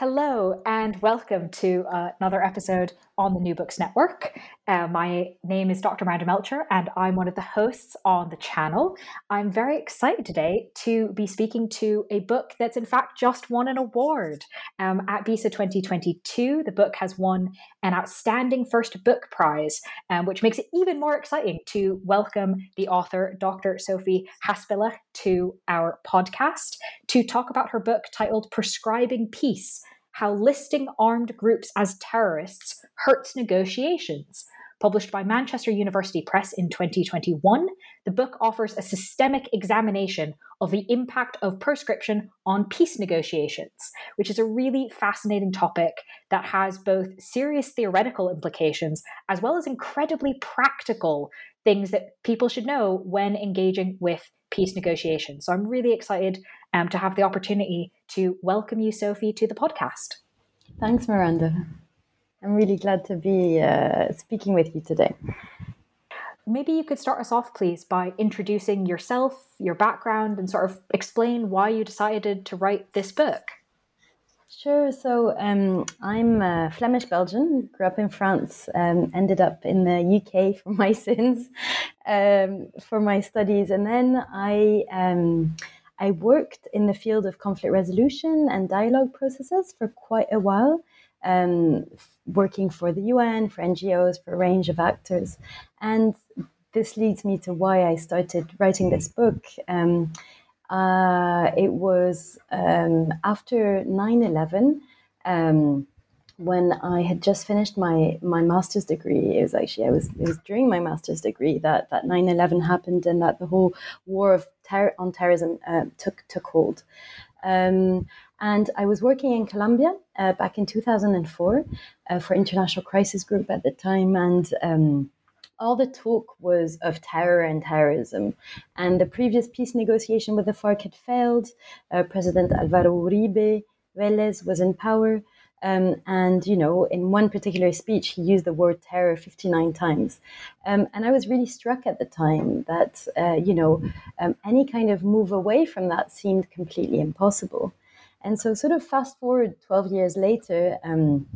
Hello, and welcome to uh, another episode on the New Books Network. Uh, my name is Dr. Miranda Melcher, and I'm one of the hosts on the channel. I'm very excited today to be speaking to a book that's in fact just won an award um, at BISA 2022. The book has won an Outstanding First Book Prize, um, which makes it even more exciting to welcome the author, Dr. Sophie Haspeslagh, to our podcast to talk about her book titled Proscribing Peace how Listing Armed Groups as Terrorists Hurts Negotiations. Published by Manchester University Press in 2021, the book offers a systemic examination of the impact of proscription on peace negotiations, which is a really fascinating topic that has both serious theoretical implications as well as incredibly practical things that people should know when engaging with peace negotiations. So I'm really excited um, to have the opportunity to welcome you, Sophie, to the podcast. Thanks, Miranda. I'm really glad to be uh, speaking with you today. Maybe you could start us off, please, by introducing yourself, your background, and sort of explain why you decided to write this book. Sure. So um, I'm uh, Flemish Belgian, grew up in France, um, ended up in the UK for my sins, um, for my studies, and then I um, I worked in the field of conflict resolution and dialogue processes for quite a while, um, working for the UN, for NGOs, for a range of actors. And this leads me to why I started writing this book. Um, uh, it was um, after 9 11 when I had just finished my my master's degree, it was actually I was it was during my master's degree that that 9/11 happened and that the whole war of ter- on terrorism uh, took took hold. Um, and I was working in Colombia uh, back in 2004 uh, for International Crisis Group at the time, and um, all the talk was of terror and terrorism. And the previous peace negotiation with the FARC had failed. Uh, President Alvaro Uribe Vélez was in power. Um, and, you know, in one particular speech, he used the word terror 59 times. Um, and I was really struck at the time that, uh, you know, um, any kind of move away from that seemed completely impossible. And so, sort of fast forward 12 years later, um,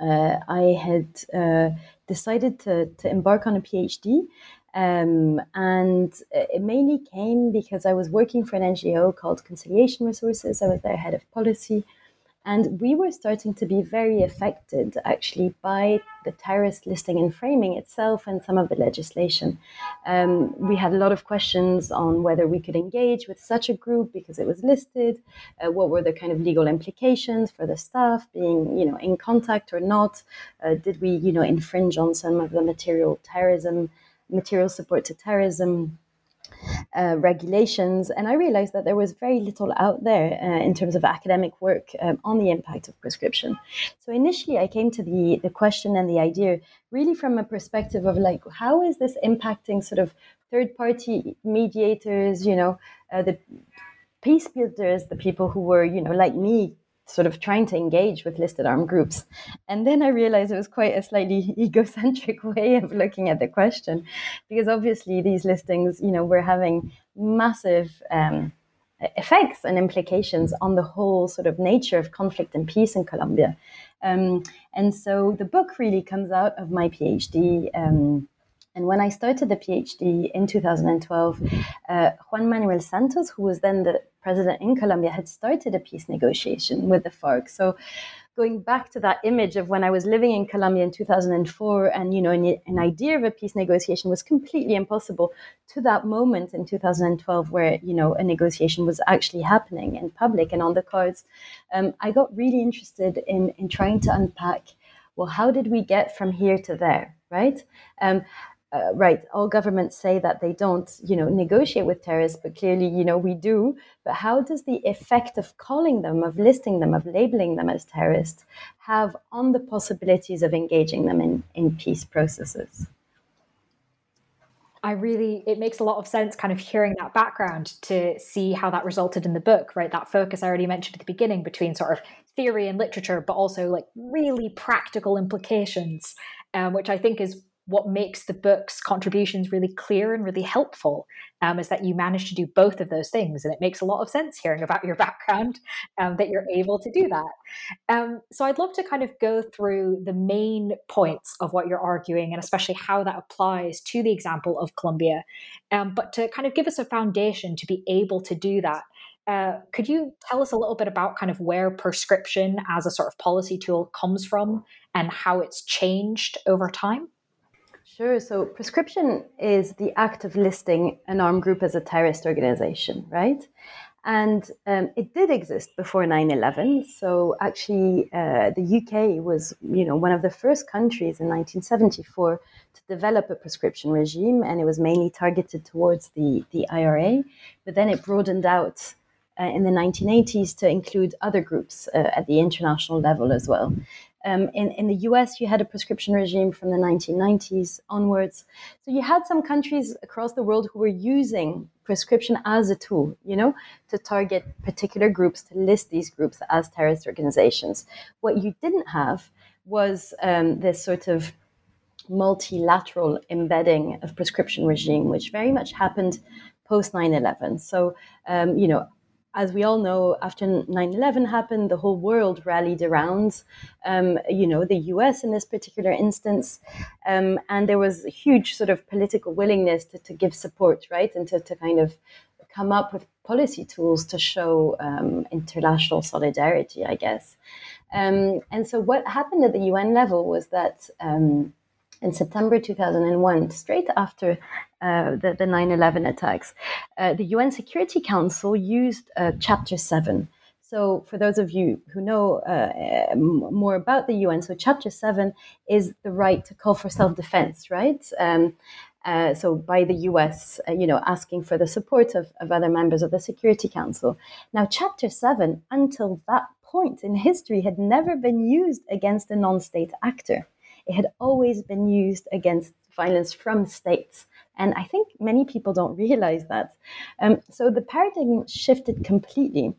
uh, I had uh, decided to, to embark on a PhD. Um, and it mainly came because I was working for an NGO called Conciliation Resources. I was their head of policy. And we were starting to be very affected actually by the terrorist listing and framing itself and some of the legislation. Um, we had a lot of questions on whether we could engage with such a group because it was listed. Uh, what were the kind of legal implications for the staff being, you know, in contact or not? Uh, did we, you know, infringe on some of the material terrorism, material support to terrorism? Uh, regulations, and I realized that there was very little out there uh, in terms of academic work um, on the impact of proscription. So initially, I came to the the question and the idea really from a perspective of like, how is this impacting sort of third party mediators? You know, uh, the peace builders, the people who were, you know, like me, sort of trying to engage with listed armed groups. And then I realized it was quite a slightly egocentric way of looking at the question, because obviously these listings, you know, were having massive um, effects and implications on the whole sort of nature of conflict and peace in Colombia. Um, and so the book really comes out of my PhD. Um, and when I started the PhD in 2012, uh, Juan Manuel Santos, who was then the president in Colombia, had started a peace negotiation with the FARC. So going back to that image of when I was living in Colombia in 2004, and you know, an, an, idea of a peace negotiation was completely impossible to that moment in 2012, where you know a negotiation was actually happening in public and on the cards. Um, I got really interested in in trying to unpack, well, how did we get from here to there, right? Um, uh, right, all governments say that they don't, you know, negotiate with terrorists, but clearly, you know, we do. But how does the effect of calling them, of listing them, of labeling them as terrorists, have on the possibilities of engaging them in, in peace processes? I really, it makes a lot of sense kind of hearing that background to see how that resulted in the book, right? That focus I already mentioned at the beginning between sort of theory and literature, but also like really practical implications, um, which I think is what makes the book's contributions really clear and really helpful um, is that you manage to do both of those things. And it makes a lot of sense hearing about your background um, that you're able to do that. Um, so I'd love to kind of go through the main points of what you're arguing and especially how that applies to the example of Colombia. Um, but to kind of give us a foundation to be able to do that, uh, could you tell us a little bit about kind of where proscription as a sort of policy tool comes from and how it's changed over time? Sure. So proscription is the act of listing an armed group as a terrorist organization, right? And um, it did exist before 9/11. So actually, uh, the UK was, you know, one of the first countries in 1974 to develop a proscription regime, and it was mainly targeted towards the the IRA. But then it broadened out uh, in the 1980s to include other groups uh, at the international level as well. Um, in, in the US, you had a proscription regime from the 1990s onwards. So you had some countries across the world who were using proscription as a tool, you know, to target particular groups, to list these groups as terrorist organizations. What you didn't have was um, this sort of multilateral embedding of proscription regime, which very much happened post 9 11. So, um, you know, as we all know, after 9/11 happened, the whole world rallied around, um, you know, the U.S. in this particular instance, um, and there was a huge sort of political willingness to, to give support, right, and to, to kind of come up with policy tools to show um, international solidarity, I guess. Um, and so, what happened at the UN level was that um, in September 2001, straight after uh, the, the 9-11 attacks, uh, the UN Security Council used uh, Chapter 7. So, for those of you who know uh, more about the UN, so Chapter 7 is the right to call for self-defense, right? Um, uh, so by the US, uh, you know, asking for the support of, of other members of the Security Council. Now, Chapter 7, until that point in history, had never been used against a non-state actor. It had always been used against violence from states. And I think many people don't realize that. Um, so the paradigm shifted completely.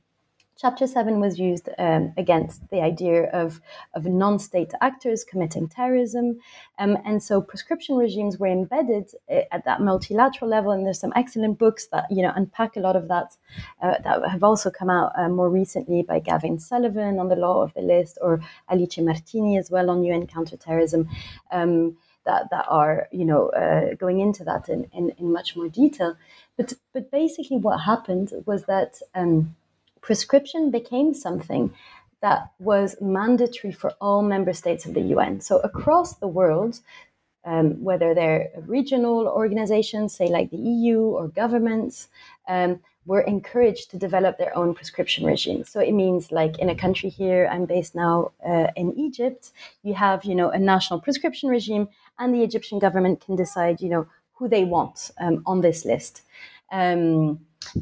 Chapter 7 was used um, against the idea of, of non state actors committing terrorism. Um, and so proscription regimes were embedded uh, at that multilateral level. And there's some excellent books that you know unpack a lot of that uh, that have also come out uh, more recently by Gavin Sullivan on the law of the list or Alice Martini as well on UN counterterrorism. Um, that that are you know uh, going into that in, in, in, much more detail. But but basically, what happened was that um, proscription became something that was mandatory for all member states of the UN. So across the world, um, whether they're regional organizations, say like the EU or governments, um, were encouraged to develop their own proscription regime. So it means, like in a country here, I'm based now uh, in Egypt, you have, you know, a national proscription regime, and the Egyptian government can decide, you know, who they want um, on this list. Um,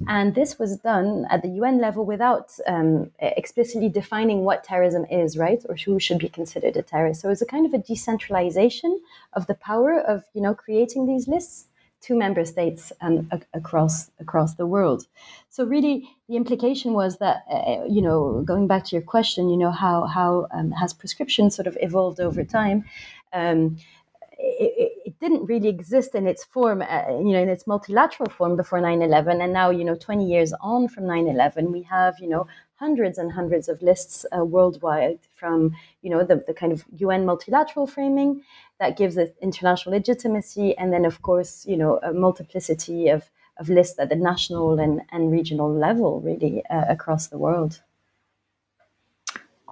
and this was done at the UN level without um, explicitly defining what terrorism is, right, or who should be considered a terrorist. So it's a kind of a decentralization of the power of, you know, creating these lists two member states um, a- across across the world. So really, the implication was that uh, you know, going back to your question, you know, how how um, has proscription sort of evolved over time? Um, it, it, didn't really exist in its form, uh, you know, in its multilateral form before 9/11, and now, you know, 20 years on from 9/11, we have, you know, hundreds and hundreds of lists uh, worldwide from, you know, the, the kind of UN multilateral framing that gives it international legitimacy, and then, of course, you know, a multiplicity of of lists at the national and, and regional level, really, uh, across the world.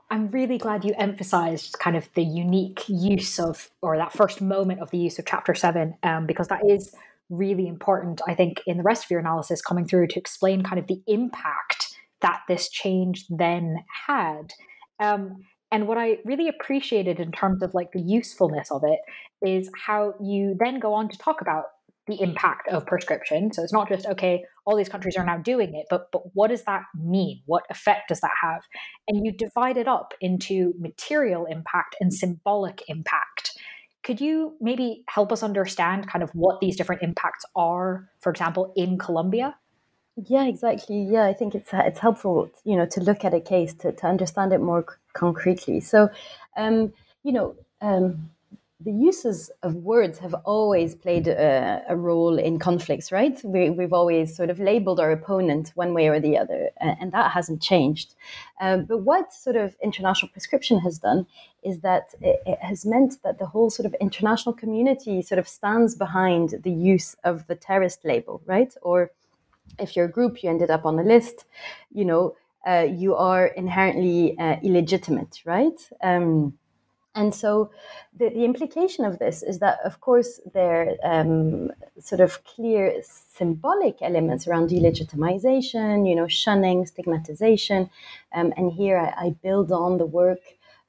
I'm really glad you emphasized kind of the unique use of, or that first moment of the use of Chapter 7, um, because that is really important, I think, in the rest of your analysis coming through to explain kind of the impact that this change then had. Um, and what I really appreciated in terms of like the usefulness of it is how you then go on to talk about the impact of proscription. So it's not just okay, all these countries are now doing it, but but what does that mean? What effect does that have? And you divide it up into material impact and symbolic impact. Could you maybe help us understand kind of what these different impacts are, for example, in Colombia? Yeah, exactly. Yeah, I think it's it's helpful, you know, to look at a case to, to understand it more c- concretely. So, um, you know, um, the uses of words have always played a, a role in conflicts, right? We, we've always sort of labeled our opponent one way or the other, and that hasn't changed. Um, but what sort of international proscription has done is that it, it, has meant that the whole sort of international community sort of stands behind the use of the terrorist label, right? Or if you're a group, you ended up on the list, you know, uh, you are inherently uh, illegitimate, right? Um, and so the, the implication of this is that, of course, there are um, sort of clear symbolic elements around delegitimization, you know, shunning, stigmatization. Um, and here I, I, build on the work,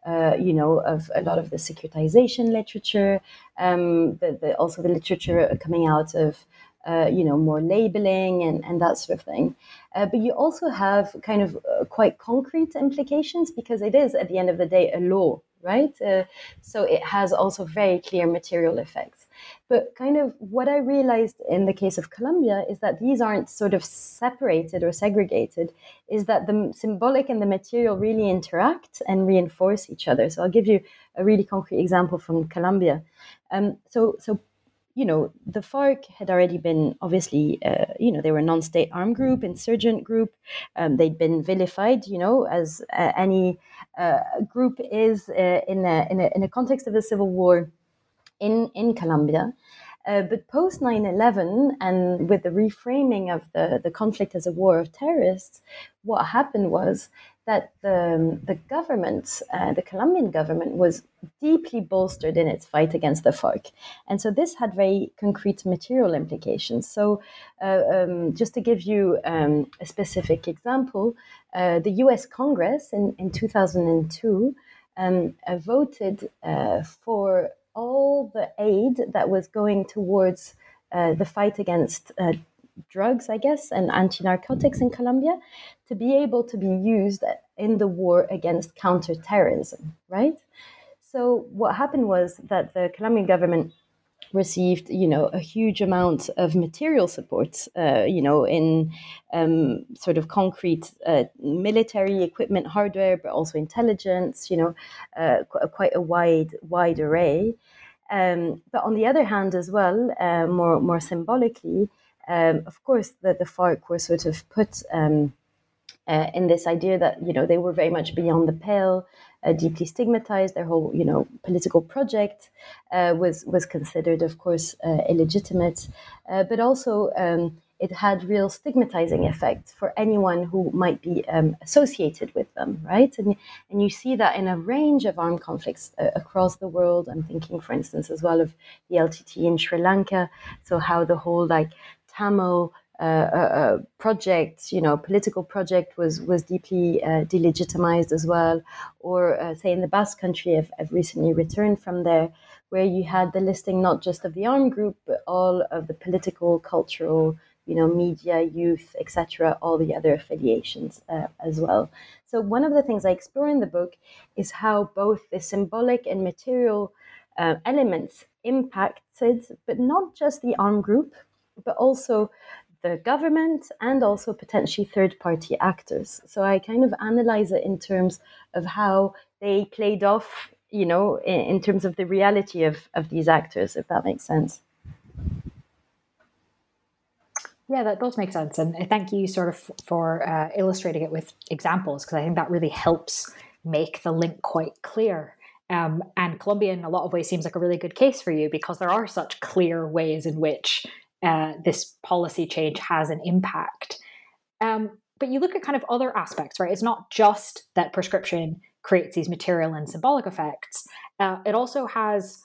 uh, you know, of a lot of the securitization literature, um, the, the, also the literature coming out of uh, you know, more labeling and, and that sort of thing. Uh, but you also have kind of uh, quite concrete implications because it is, at the end of the day, a law, right? Uh, so it has also very clear material effects. But kind of what I realized in the case of Colombia is that these aren't sort of separated or segregated, is that the symbolic and the material really interact and reinforce each other. So I'll give you a really concrete example from Colombia. Um, so, so you know, the FARC had already been obviously, uh, you know, they were a non-state armed group, insurgent group. Um, they'd been vilified, you know, as uh, any uh, group is uh, in a, in, a, in a context of a civil war in in Colombia. Uh, but post 9 11, and with the reframing of the, the conflict as a war of terrorists, what happened was that the, the government, uh, the Colombian government, was deeply bolstered in its fight against the FARC. And so this had very concrete material implications. So, uh, um, just to give you um, a specific example, uh, the US Congress in, in 2002 um, uh, voted uh, for all the aid that was going towards uh, the fight against drugs, I guess, and anti narcotics in Colombia to be able to be used in the war against counterterrorism, right? So what happened was that the Colombian government received, you know, a huge amount of material support, uh, you know, in um, sort of concrete uh, military equipment, hardware, but also intelligence, you know, uh, quite a wide wide array. Um, but on the other hand, as well, uh, more more symbolically, um, of course, the, the FARC were sort of put um, uh, in this idea that you know they were very much beyond the pale, uh, deeply stigmatized. Their whole you know political project uh, was was considered, of course, uh, illegitimate, uh, but also. Um, it had real stigmatizing effects for anyone who might be um, associated with them, right? And, and you see that in a range of armed conflicts uh, across the world. I'm thinking, for instance, as well of the LTTE in Sri Lanka. So how the whole like Tamil uh, uh, uh, project, you know, political project was was deeply uh, delegitimized as well. Or uh, say in the Basque Country, I've, I've, recently returned from there, where you had the listing not just of the armed group, but all of the political, cultural, you know, media, youth, etc., all the other affiliations uh, as well. So one of the things I explore in the book is how both the symbolic and material elements impacted, but not just the armed group but also the government and also potentially third party actors. So I kind of analyze it in terms of how they played off, you know, in, in terms of the reality of, of these actors, if that makes sense. Yeah, that does make sense. And I thank you sort of for uh, illustrating it with examples, because I think that really helps make the link quite clear. Um, and Colombia, in a lot of ways, seems like a really good case for you because there are such clear ways in which uh, this policy change has an impact. Um, but you look at kind of other aspects, right? It's not just that proscription creates these material and symbolic effects, uh, it also has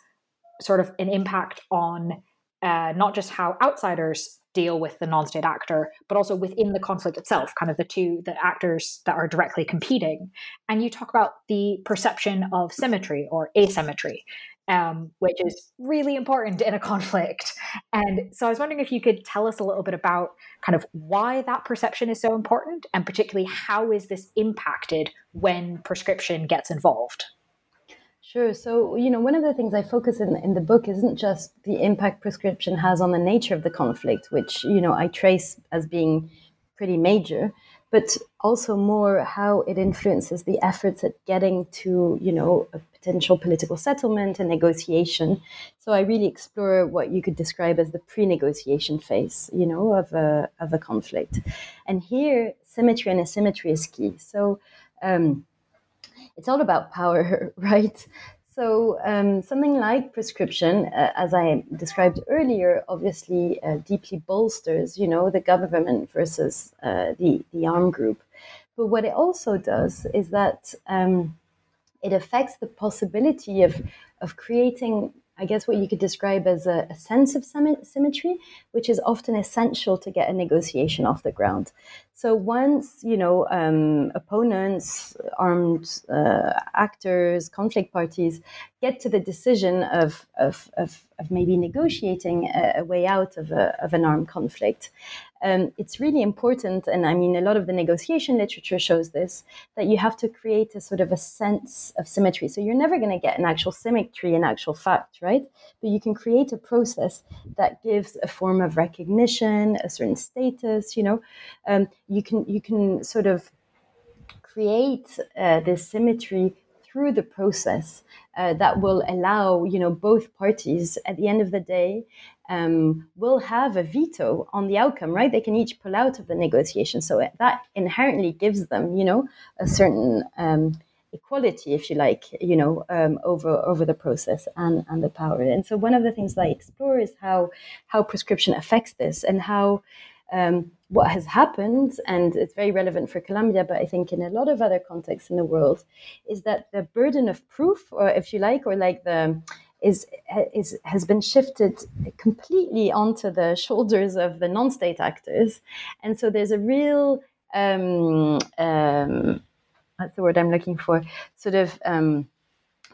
sort of an impact on uh, not just how outsiders deal with the non-state actor but also within the conflict itself kind of the two the actors that are directly competing and you talk about the perception of symmetry or asymmetry um, which is really important in a conflict and so i was wondering if you could tell us a little bit about kind of why that perception is so important and particularly how is this impacted when proscription gets involved Sure. So, you know, one of the things I focus in in the book isn't just the impact proscription has on the nature of the conflict, which, you know, I trace as being pretty major, but also more how it influences the efforts at getting to, you know, a potential political settlement and negotiation. So I really explore what you could describe as the pre-negotiation phase, you know, of a of a conflict. And here, symmetry and asymmetry is key. So um, it's all about power, right? So um, something like proscription, uh, as I described earlier, obviously uh, deeply bolsters, you know, the government versus uh, the the armed group. But what it also does is that um, it affects the possibility of of creating I guess what you could describe as a, a sense of symmetry, which is often essential to get a negotiation off the ground. So once you know um, opponents, armed uh, actors, conflict parties get to the decision of of, of, of maybe negotiating a, a, way out of, a, of an armed conflict, um, it's really important, and I mean, a lot of the negotiation literature shows this, that you have to create a sort of a sense of symmetry. So you're never going to get an actual symmetry in actual fact, right? But you can create a process that gives a form of recognition, a certain status. You know, um, you can you can sort of create uh, this symmetry through the process uh, that will allow you know both parties at the end of the day um, will have a veto on the outcome, right? They can each pull out of the negotiation. So that inherently gives them, you know, a certain um, equality, if you like, you know, um, over over the process and, and the power. And so one of the things that I explore is how how proscription affects this and how um, what has happened, and it's very relevant for Colombia, but I think in a lot of other contexts in the world, is that the burden of proof, or if you like, or like the is, is has been shifted completely onto the shoulders of the non-state actors, and so there's a real um, um, that's the word I'm looking for, sort of um,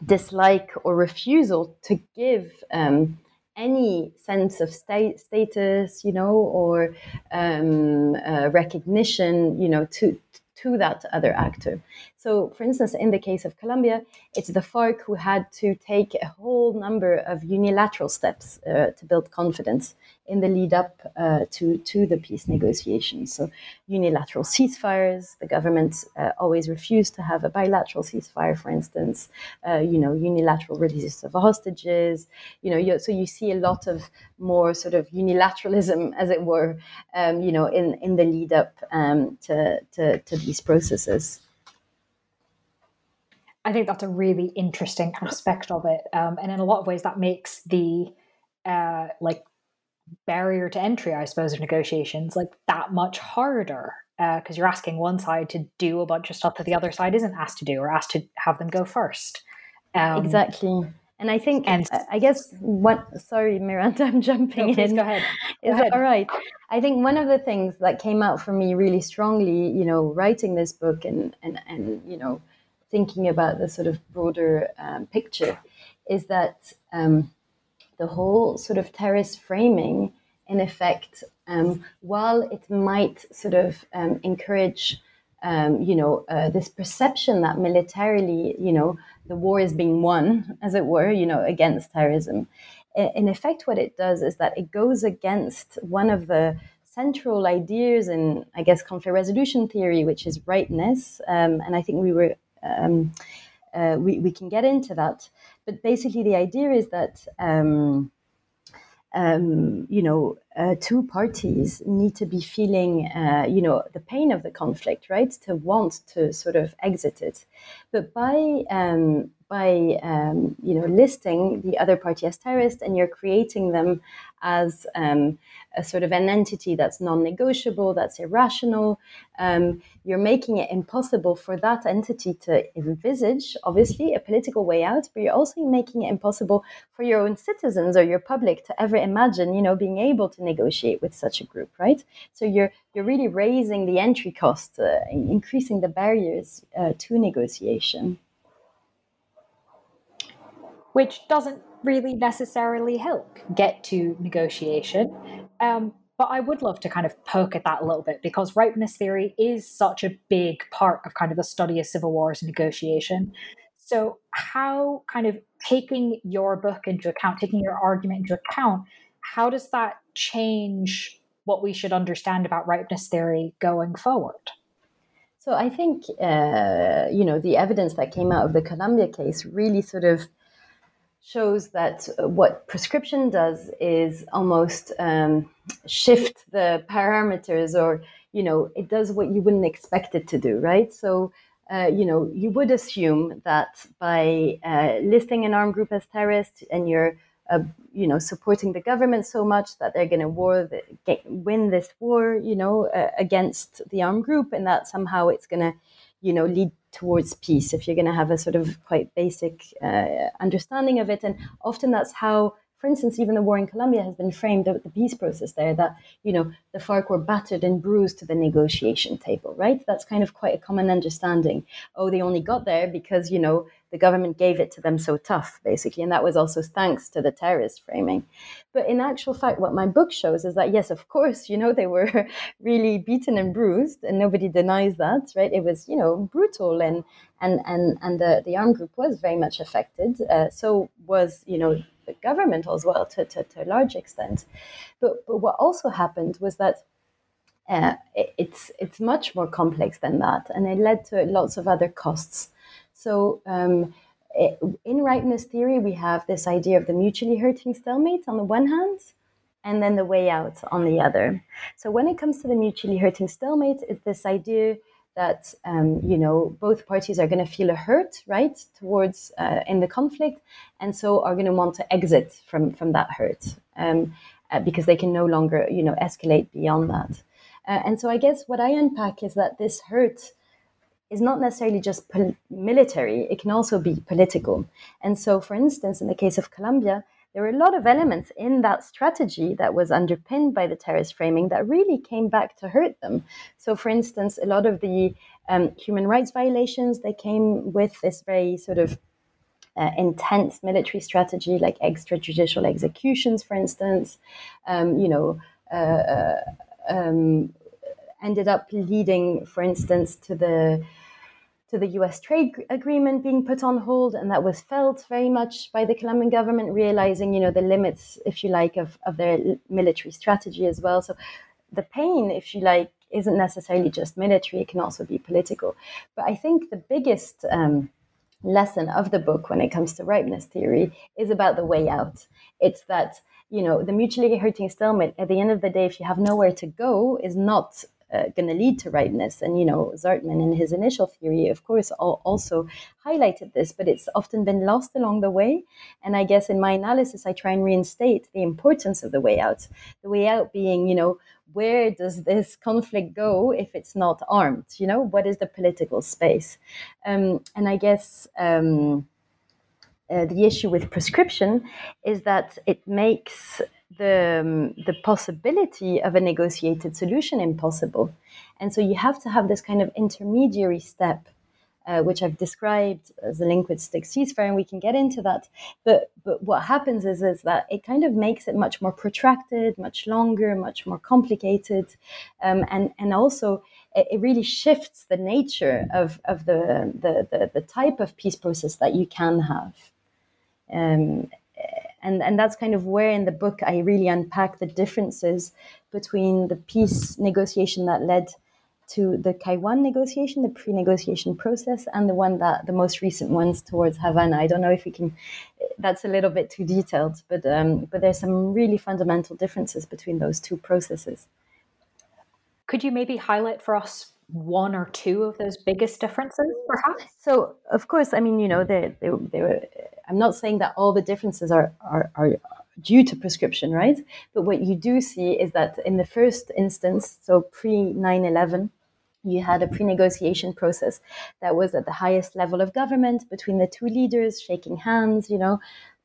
dislike or refusal to give um, any sense of state status, you know, or um, uh, recognition, you know, to to that other actor. So, for instance, in the case of Colombia, it's the FARC who had to take a whole number of unilateral steps uh, to build confidence in the lead up uh, to, to the peace negotiations. So, unilateral ceasefires, the government uh, always refused to have a bilateral ceasefire, for instance, uh, you know, unilateral releases of hostages, you know, so you see a lot of more sort of unilateralism, as it were, um, you know, in, in the lead up um, to, to, to these processes. I think that's a really interesting aspect of it, um, and in a lot of ways, that makes the uh, like barrier to entry, I suppose, of negotiations like that much harder because uh, you're asking one side to do a bunch of stuff that the other side isn't asked to do or asked to have them go first. Um, exactly. And I think, and I guess what, sorry, Miranda, I'm jumping no, in. Go ahead. Is that all right? I think one of the things that came out for me really strongly, you know, writing this book and, and, and you know, thinking about the sort of broader um, picture is that um, the whole sort of terrorist framing, in effect, um, while it might sort of um, encourage, um, you know, uh, this perception that militarily, you know, the war is being won, as it were, you know, against terrorism, in effect, what it does is that it goes against one of the central ideas in, I guess, conflict resolution theory, which is ripeness. Um, and I think we were um, uh, we, we can get into that. But basically, the idea is that um, um, you know, uh, two parties need to be feeling, uh, you know, the pain of the conflict, right? To want to sort of exit it, but by um, by um, you know listing the other party as terrorist, and you're creating them as um, a sort of an entity that's non-negotiable, that's irrational. Um, you're making it impossible for that entity to envisage, obviously, a political way out, but you're also making it impossible for your own citizens or your public to ever imagine, you know, being able to negotiate with such a group, right? So you're you're really raising the entry cost, uh, increasing the barriers uh, to negotiation. Which doesn't really necessarily help get to negotiation. Um, but I would love to kind of poke at that a little bit because ripeness theory is such a big part of kind of the study of civil wars and negotiation. So, how kind of taking your book into account, taking your argument into account, how does that change what we should understand about ripeness theory going forward? So, I think, uh, you know, the evidence that came out of the Colombia case really sort of shows that uh, what proscription does is almost um, shift the parameters or you know it does what you wouldn't expect it to do right? So uh, you know you would assume that by uh, listing an armed group as terrorist and you're uh, you know supporting the government so much that they're going to war the, win this war you know uh, against the armed group and that somehow it's going to you know lead towards peace if you're going to have a sort of quite basic uh, understanding of it. And often that's how for instance even the war in colombia has been framed the, the peace process there that you know the farc were battered and bruised to the negotiation table right? That's kind of quite a common understanding. Oh they only got there because you know the government gave it to them so tough, basically. And that was also thanks to the terrorist framing. But in actual fact, what my book shows is that, yes, of course, you know, they were really beaten and bruised, and nobody denies that, right? It was, you know, brutal, and and and and the, the armed group was very much affected. Uh, so was, you know, the government as well to, to, to a large extent. But, but what also happened was that uh, it, it's it's much more complex than that, and it led to lots of other costs. So, um, in ripeness theory, we have this idea of the mutually hurting stalemate on the one hand, and then the way out on the other. So, when it comes to the mutually hurting stalemate, it's this idea that um, you know both parties are going to feel a hurt, right, towards uh, in the conflict, and so are going to want to exit from from that hurt um, uh, because they can no longer you know escalate beyond that. Uh, and so, I guess what I unpack is that this hurt is not necessarily just pol- military, it can also be political. And so, for instance, in the case of Colombia, there were a lot of elements in that strategy that was underpinned by the terrorist framing that really came back to hurt them. So, for instance, a lot of the um, human rights violations they came with this very sort of uh, intense military strategy, like extrajudicial executions, for instance. Um, you know, uh, uh um, ended up leading, for instance, to the to the US trade agreement being put on hold. And that was felt very much by the Colombian government, realizing, you know, the limits, if you like, of, of their military strategy as well. So the pain, if you like, isn't necessarily just military, it can also be political. But I think the biggest um, lesson of the book when it comes to ripeness theory is about the way out. It's that, you know, the mutually hurting stalemate, at the end of the day, if you have nowhere to go, is not uh, going to lead to ripeness. And, you know, Zartman in his initial theory, of course, also highlighted this, but it's often been lost along the way. And I guess in my analysis, I try and reinstate the importance of the way out. The way out being, you know, where does this conflict go if it's not armed? You know, what is the political space? Um, and I guess. Um, uh, the issue with proscription is that it makes the, um, the possibility of a negotiated solution impossible. And so you have to have this kind of intermediary step, uh, which I've described as linguistic ceasefire, and we can get into that. But but what happens is is that it kind of makes it much more protracted, much longer, much more complicated, um, and and also it, it really shifts the nature of of the, the the the type of peace process that you can have. Um, and and that's kind of where in the book I really unpack the differences between the peace negotiation that led to the Caguán negotiation, the pre-negotiation process, and the one that the most recent ones towards Havana. I don't know if we can. That's a little bit too detailed, but um, but there's some really fundamental differences between those two processes. Could you maybe highlight for us one or two of those biggest differences, perhaps? So, of course, I mean, you know, they, they, they were, I'm not saying that all the differences are, are, are due to proscription, right? But what you do see is that in the first instance, so pre 9 11, you had a pre negotiation process that was at the highest level of government between the two leaders, shaking hands, you know,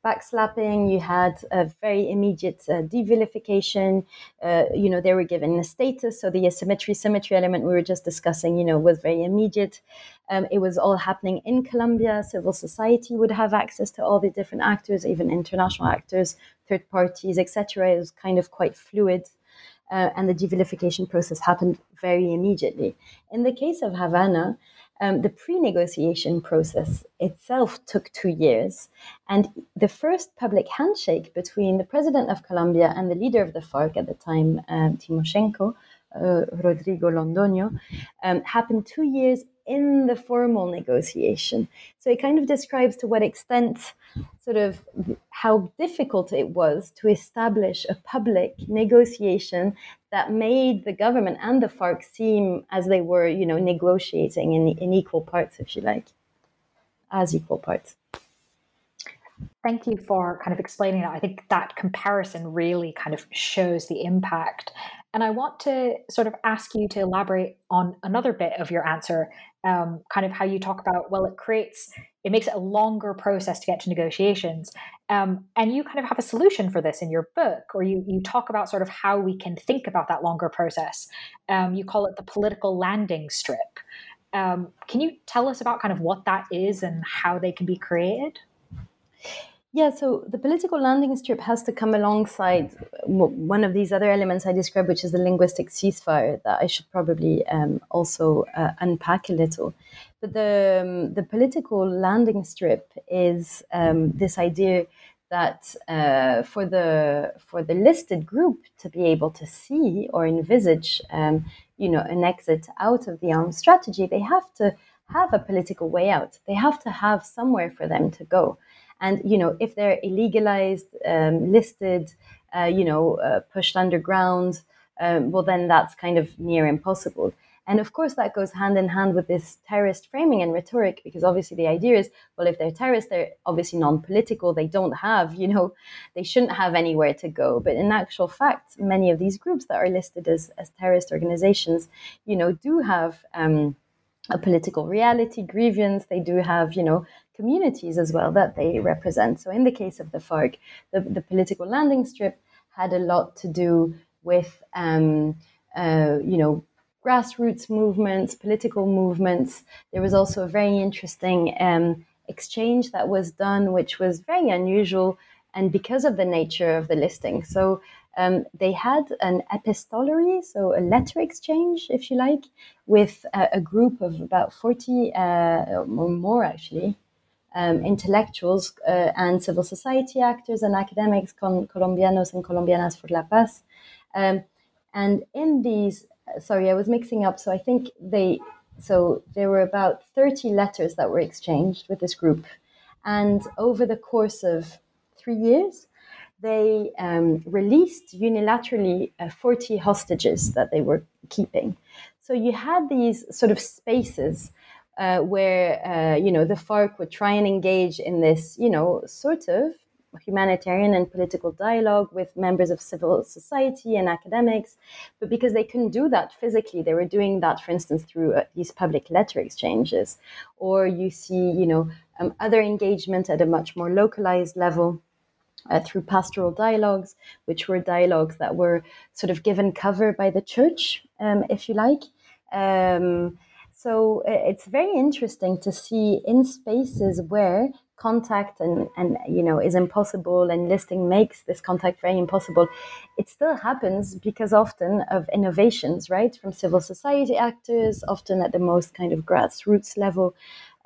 backslapping, you had a very immediate uh, devilification. Uh, you know, they were given a status. So the asymmetry symmetry element we were just discussing, you know, was very immediate. Um, it was all happening in Colombia. Civil society would have access to all the different actors, even international actors, third parties, etc. It was kind of quite fluid. Uh, and the devilification process happened very immediately. In the case of Havana, um, the pre negotiation process itself took two years. And the first public handshake between the president of Colombia and the leader of the FARC at the time, um, Timochenko, uh, Rodrigo Londoño, um, happened two years in the formal negotiation. So it kind of describes to what extent, sort of, how difficult it was to establish a public negotiation that made the government and the FARC seem as they were, you know, negotiating in, in equal parts, if you like, as equal parts. Thank you for kind of explaining that. I think that comparison really kind of shows the impact. And I want to sort of ask you to elaborate on another bit of your answer, um, kind of how you talk about, well, it creates, it makes it a longer process to get to negotiations. Um, and you kind of have a solution for this in your book, or you, you talk about sort of how we can think about that longer process. Um, you call it the political landing strip. Um, can you tell us about kind of what that is and how they can be created? Yeah, so the political landing strip has to come alongside one of these other elements I described, which is the linguistic ceasefire that I should probably um, also uh, unpack a little. But the, um, the political landing strip is um, this idea that uh, for the for the listed group to be able to see or envisage, um, you know, an exit out of the armed strategy, they have to have a political way out. They have to have somewhere for them to go. And you know, if they're illegalized, um, listed, uh, you know, uh, pushed underground, um, well, then that's kind of near impossible. And of course, that goes hand in hand with this terrorist framing and rhetoric, because obviously the idea is, well, if they're terrorists, they're obviously non-political. They don't have, you know, they shouldn't have anywhere to go. But in actual fact, many of these groups that are listed as, as terrorist organizations, you know, do have um, a political reality, grievance. They do have, you know, communities as well that they represent. So in the case of the FARC, the, the political landing strip had a lot to do with, um, uh, you know, grassroots movements, political movements. There was also a very interesting um, exchange that was done, which was very unusual, and because of the nature of the listing. So um, they had an epistolary, so a letter exchange, if you like, with a, a group of about 40 uh, or more actually um, intellectuals uh, and civil society actors and academics, con- Colombianos and Colombianas for la Paz. Um, and in these, sorry, I was mixing up. So I think they, so there were about 30 letters that were exchanged with this group. And over the course of three years, they um, released unilaterally uh, 40 hostages that they were keeping. So you had these sort of spaces uh, where uh, you know the FARC would try and engage in this, you know, sort of humanitarian and political dialogue with members of civil society and academics, but because they couldn't do that physically, they were doing that, for instance, through uh, these public letter exchanges, or you see, you know, um, other engagement at a much more localized level. Uh, through pastoral dialogues, which were dialogues that were sort of given cover by the church, um, if you like. Um, so it's very interesting to see in spaces where contact and, and you know is impossible and listing makes this contact very impossible it still happens because often of innovations right from civil society actors often at the most kind of grassroots level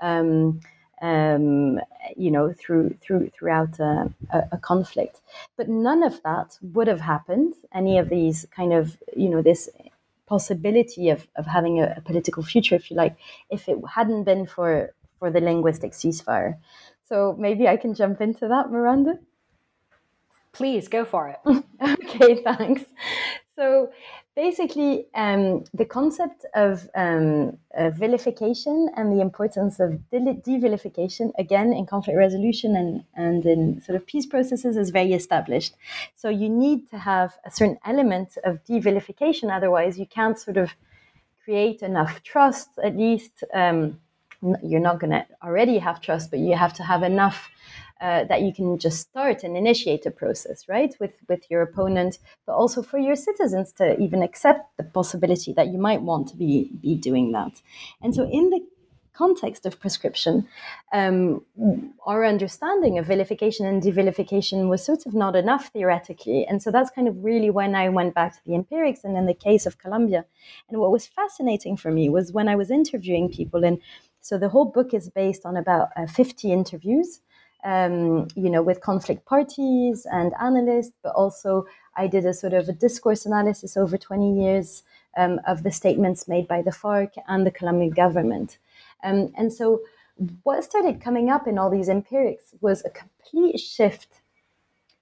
um, um, you know, through through throughout a, a, conflict. But none of that would have happened. Any of these kind of, you know, this possibility of, of having a, a political future, if you like, if it hadn't been for for the linguistic ceasefire. So maybe I can jump into that, Miranda. Please go for it. okay, thanks. So basically, um, the concept of um, uh, vilification and the importance of devilification, again, in conflict resolution and, and in sort of peace processes, is very established. So you need to have a certain element of devilification, otherwise, you can't sort of create enough trust, at least. Um, you're not going to already have trust, but you have to have enough uh, that you can just start and initiate a process, right, with with your opponent, but also for your citizens to even accept the possibility that you might want to be be doing that. And so, in the context of proscription, um, our understanding of vilification and devilification was sort of not enough theoretically. And so that's kind of really when I went back to the empirics and in the case of Colombia. And what was fascinating for me was when I was interviewing people, and so the whole book is based on about uh, 50 interviews um, you know, with conflict parties and analysts, but also I did a sort of a discourse analysis over 20 years um, of the statements made by the FARC and the Colombian government. Um, and so what started coming up in all these empirics was a complete shift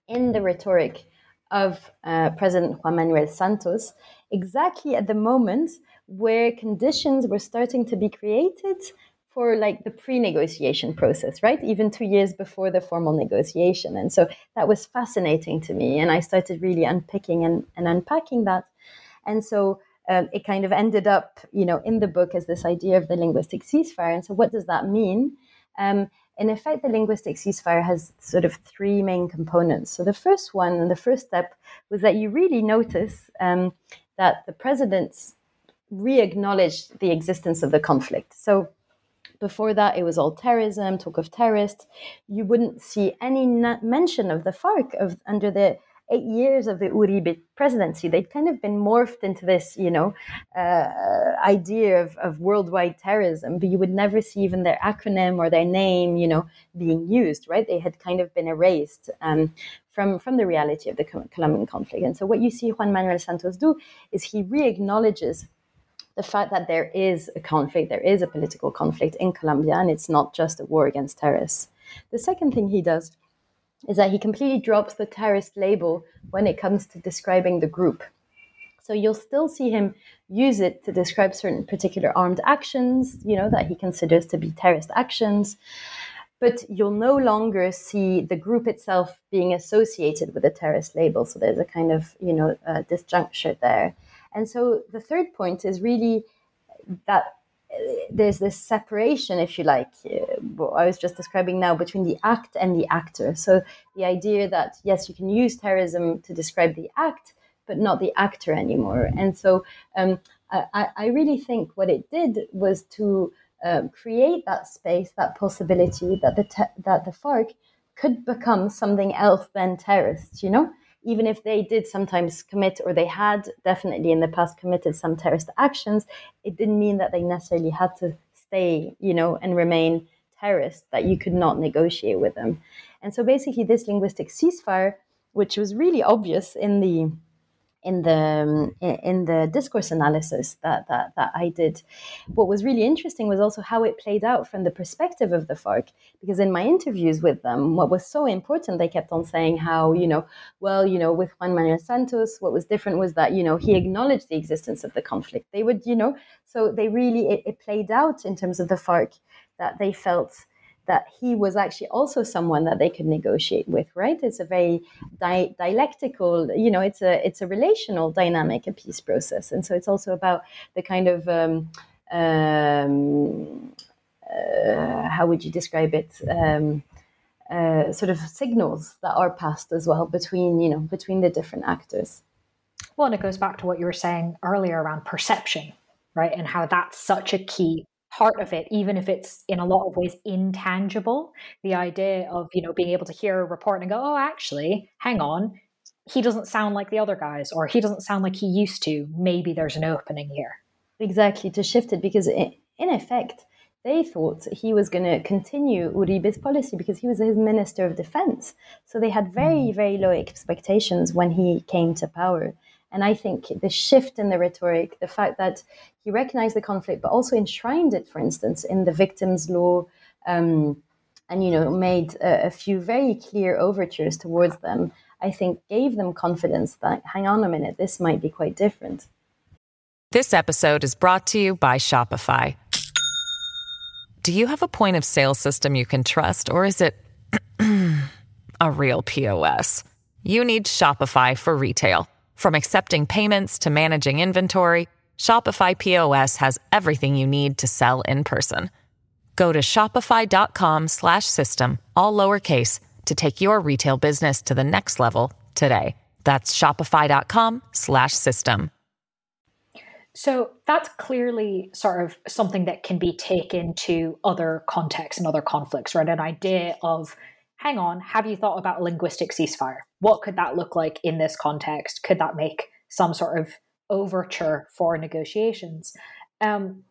in the rhetoric of uh, President Juan Manuel Santos, exactly at the moment where conditions were starting to be created for like the pre-negotiation process right? Even two years before the formal negotiation. And so that was fascinating to me and i started really unpicking and, and unpacking that. And so um, it kind of ended up you know in the book as this idea of the linguistic ceasefire. And so what does that mean? Um, in effect the linguistic ceasefire has sort of three main components. So the first one and the first step was that you really notice um, that the presidents re-acknowledged the existence of the conflict. So before that, it was all terrorism, talk of terrorists. You wouldn't see any mention of the FARC of under the eight years of the Uribe presidency. They'd kind of been morphed into this, you know, uh, idea of, of worldwide terrorism, but you would never see even their acronym or their name, you know, being used, right? They had kind of been erased um, from, from the reality of the Colombian conflict. And so what you see Juan Manuel Santos do is he re-acknowledges the fact that there is a conflict, there is a political conflict in Colombia, and it's not just a war against terrorists. The second thing he does is that he completely drops the terrorist label when it comes to describing the group. So you'll still see him use it to describe certain particular armed actions, you know, that he considers to be terrorist actions. But you'll no longer see the group itself being associated with a terrorist label. So there's a kind of, you know, uh, disjuncture there. And so the third point is really that uh, there's this separation, if you like, uh, I was just describing now, between the act and the actor. So the idea that, yes, you can use terrorism to describe the act, but not the actor anymore. And so um, I, I, really think what it did was to um, create that space, that possibility that the, te- that the FARC could become something else than terrorists, you know? Even if they did sometimes commit or they had definitely in the past committed some terrorist actions, it didn't mean that they necessarily had to stay, you know, and remain terrorists, that you could not negotiate with them. And so basically, this linguistic ceasefire, which was really obvious in the in the um, in the discourse analysis that, that that I did. What was really interesting was also how it played out from the perspective of the FARC. Because in my interviews with them, what was so important, they kept on saying how you know, well, you know, with Juan Manuel Santos, what was different was that you know he acknowledged the existence of the conflict. They would, you know, so they really it, it played out in terms of the FARC that they felt that he was actually also someone that they could negotiate with right? It's a very di- dialectical you know it's a it's a relational dynamic a peace process. And so it's also about the kind of um, um, uh, how would you describe it? Um, uh, sort of signals that are passed as well between you know between the different actors. Well and it goes back to what you were saying earlier around perception right? And how that's such a key part of it, even if it's in a lot of ways intangible. The idea of, you know, being able to hear a report and go, oh, actually, hang on, he doesn't sound like the other guys, or he doesn't sound like he used to. Maybe there's an opening here. Exactly, to shift it, because in effect, they thought he was going to continue Uribe's policy because he was his minister of defense. So they had very, hmm. very low expectations when he came to power. And I think the shift in the rhetoric, the fact that he recognized the conflict, but also enshrined it, for instance, in the victims' law, um, and you know made a, a, few very clear overtures towards them, I think gave them confidence that hang on a minute, this might be quite different. This episode is brought to you by Shopify. Do you have a point of sale system you can trust, or is it a real POS? You need Shopify for retail. From accepting payments to managing inventory, Shopify POS has everything you need to sell in person. Go to shopify.com/system all lowercase to take your retail business to the next level today. That's shopify.com/system. So that's clearly sort of something that can be taken to other contexts and other conflicts, right? An idea of hang on, have you thought about a linguistic ceasefire? What could that look like in this context? Could that make some sort of overture for negotiations? Um,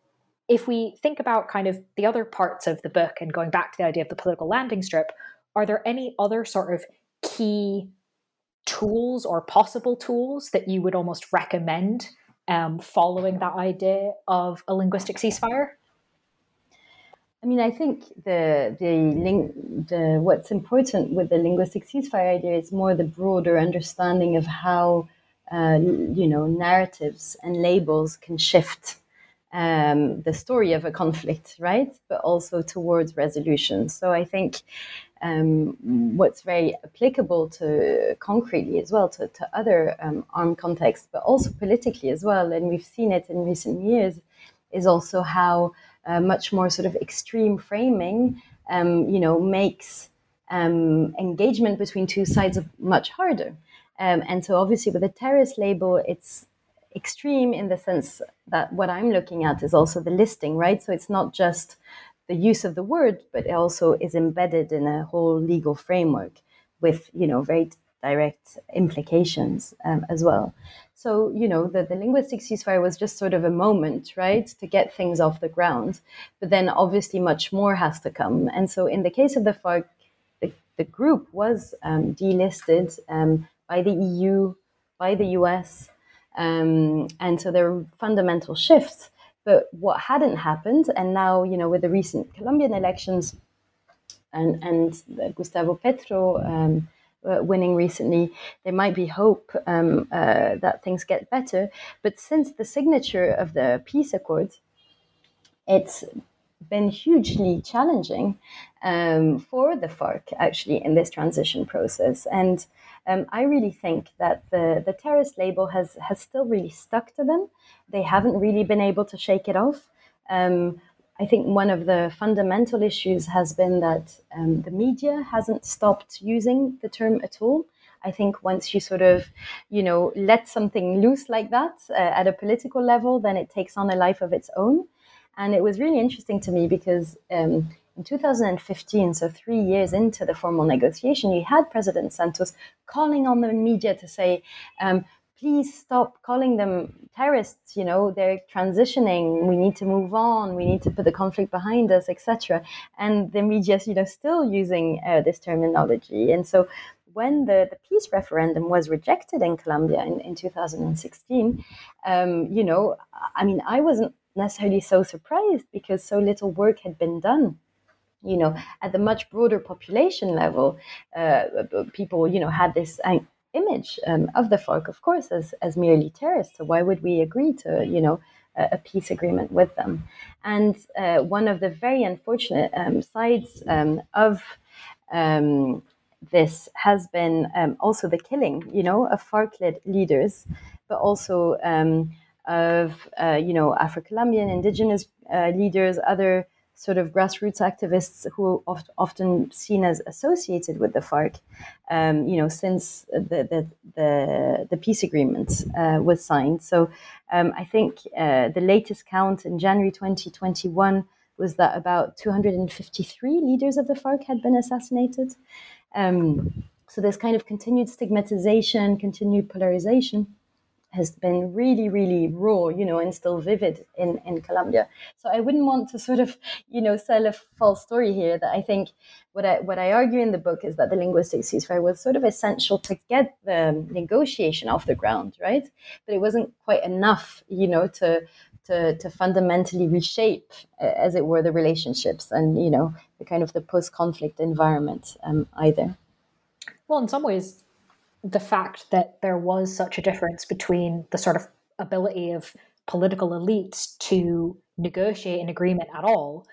if we think about kind of the other parts of the book and going back to the idea of the political landing strip, are there any other sort of key tools or possible tools that you would almost recommend um, following that idea of a linguistic ceasefire? I mean, I think the the the what's important with the linguistic ceasefire idea is more the broader understanding of how uh, you know narratives and labels can shift um, the story of a conflict, right? But also towards resolution. So I think um, what's very applicable to concretely as well to, to other um, armed contexts, but also politically as well, and we've seen it in recent years, is also how much more sort of extreme framing, um, you know, makes um, engagement between two sides much harder. Um, and so, obviously, with the terrorist label, it's extreme in the sense that what I'm looking at is also the listing, right? So it's not just the use of the word, but it also is embedded in a whole legal framework with, you know, very direct implications um, as well. So, you know, the, the linguistic ceasefire was just sort of a moment, right, to get things off the ground. But then obviously much more has to come. And so, in the case of the FARC, the, the group was um, delisted um, by the EU, by the US, um, and so there were fundamental shifts. But what hadn't happened, and now, you know, with the recent Colombian elections and, and Gustavo Petro um, uh, winning recently, there might be hope um, uh, that things get better. But since the signature of the peace accord, it's been hugely challenging um, for the FARC actually in this transition process. And um, I really think that the, the terrorist label has, has still really stuck to them. They haven't really been able to shake it off. Um, I think one of the fundamental issues has been that um, the media hasn't stopped using the term at all. I think once you sort of, you know, let something loose like that uh, at a political level, then it takes on a life of its own. And it was really interesting to me because um, in 2015, so three years into the formal negotiation, you had President Santos calling on the media to say, um, please stop calling them terrorists you know they're transitioning we need to move on we need to put the conflict behind us etc and the media you know still using uh, this terminology. And so when the, the peace referendum was rejected in Colombia in, in 2016, um, you know, I mean, I wasn't necessarily so surprised because so little work had been done you know at the much broader population level. Uh, people you know had this image um, of the FARC, of course, as, as merely terrorists. So why would we agree to, you know, a, a peace agreement with them? And uh, one of the very unfortunate um, sides um, of um, this has been um, also the killing, you know, of FARC-led leaders, but also of, uh, you know, Afro-Colombian, indigenous uh, leaders, other sort of grassroots activists who are often seen as associated with the FARC, um, you know, since the the the, the peace agreement uh, was signed. So um, I think uh, the latest count in January 2021 was that about 253 leaders of the FARC had been assassinated. Um, so there's kind of continued stigmatization, continued polarization. Has been really, really raw, you know, and still vivid in, in Colombia. So I wouldn't want to sort of, you know, sell a false story here. That I think what I what I argue in the book is that the linguistic ceasefire was sort of essential to get the negotiation off the ground, right? But it wasn't quite enough, you know, to to, to fundamentally reshape, as it were, the relationships and you know the kind of the post-conflict environment um, either. Well, in some ways, the fact that there was such a difference between the sort of ability of political elites to negotiate an agreement at all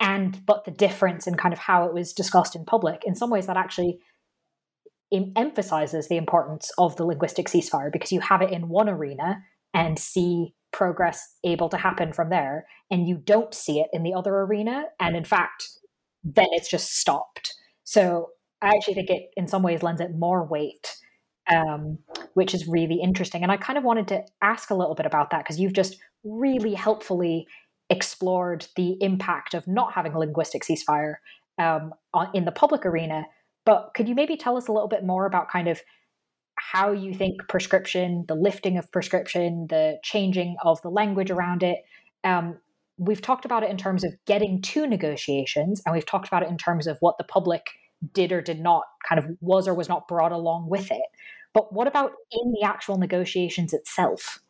and but the difference in kind of how it was discussed in public in some ways that actually emphasizes the importance of the linguistic ceasefire because you have it in one arena and see progress able to happen from there and you don't see it in the other arena. And in fact then it's just stopped. So i actually think it in some ways lends it more weight um, which is really interesting and i kind of wanted to ask a little bit about that because you've just really helpfully explored the impact of not having a linguistic ceasefire um, in the public arena but could you maybe tell us a little bit more about kind of how you think proscription, the lifting of proscription, the changing of the language around it. Um, we've talked about it in terms of getting to negotiations, and we've talked about it in terms of what the public did or did not kind of was or was not brought along with it. But what about in the actual negotiations itself?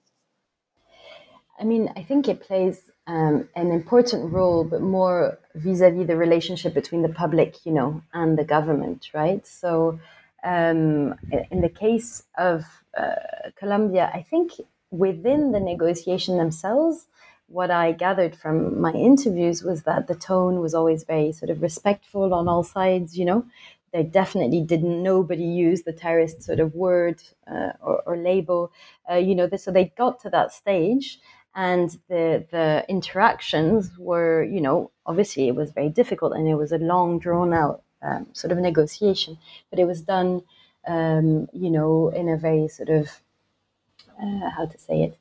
I mean, I think it plays um, an important role, but more vis-a-vis the relationship between the public, you know, and the government, right? So um, in the case of uh, Colombia, I think within the negotiation themselves, what I gathered from my interviews was that the tone was always very sort of respectful on all sides. You know, they definitely didn't. Nobody used the terrorist sort of word uh, or, or, label. Uh, you know, so they got to that stage, and the the interactions were, you know, obviously it was very difficult and it was a long drawn out um, sort of negotiation, but it was done, um, you know, in a very sort of uh, how to say it,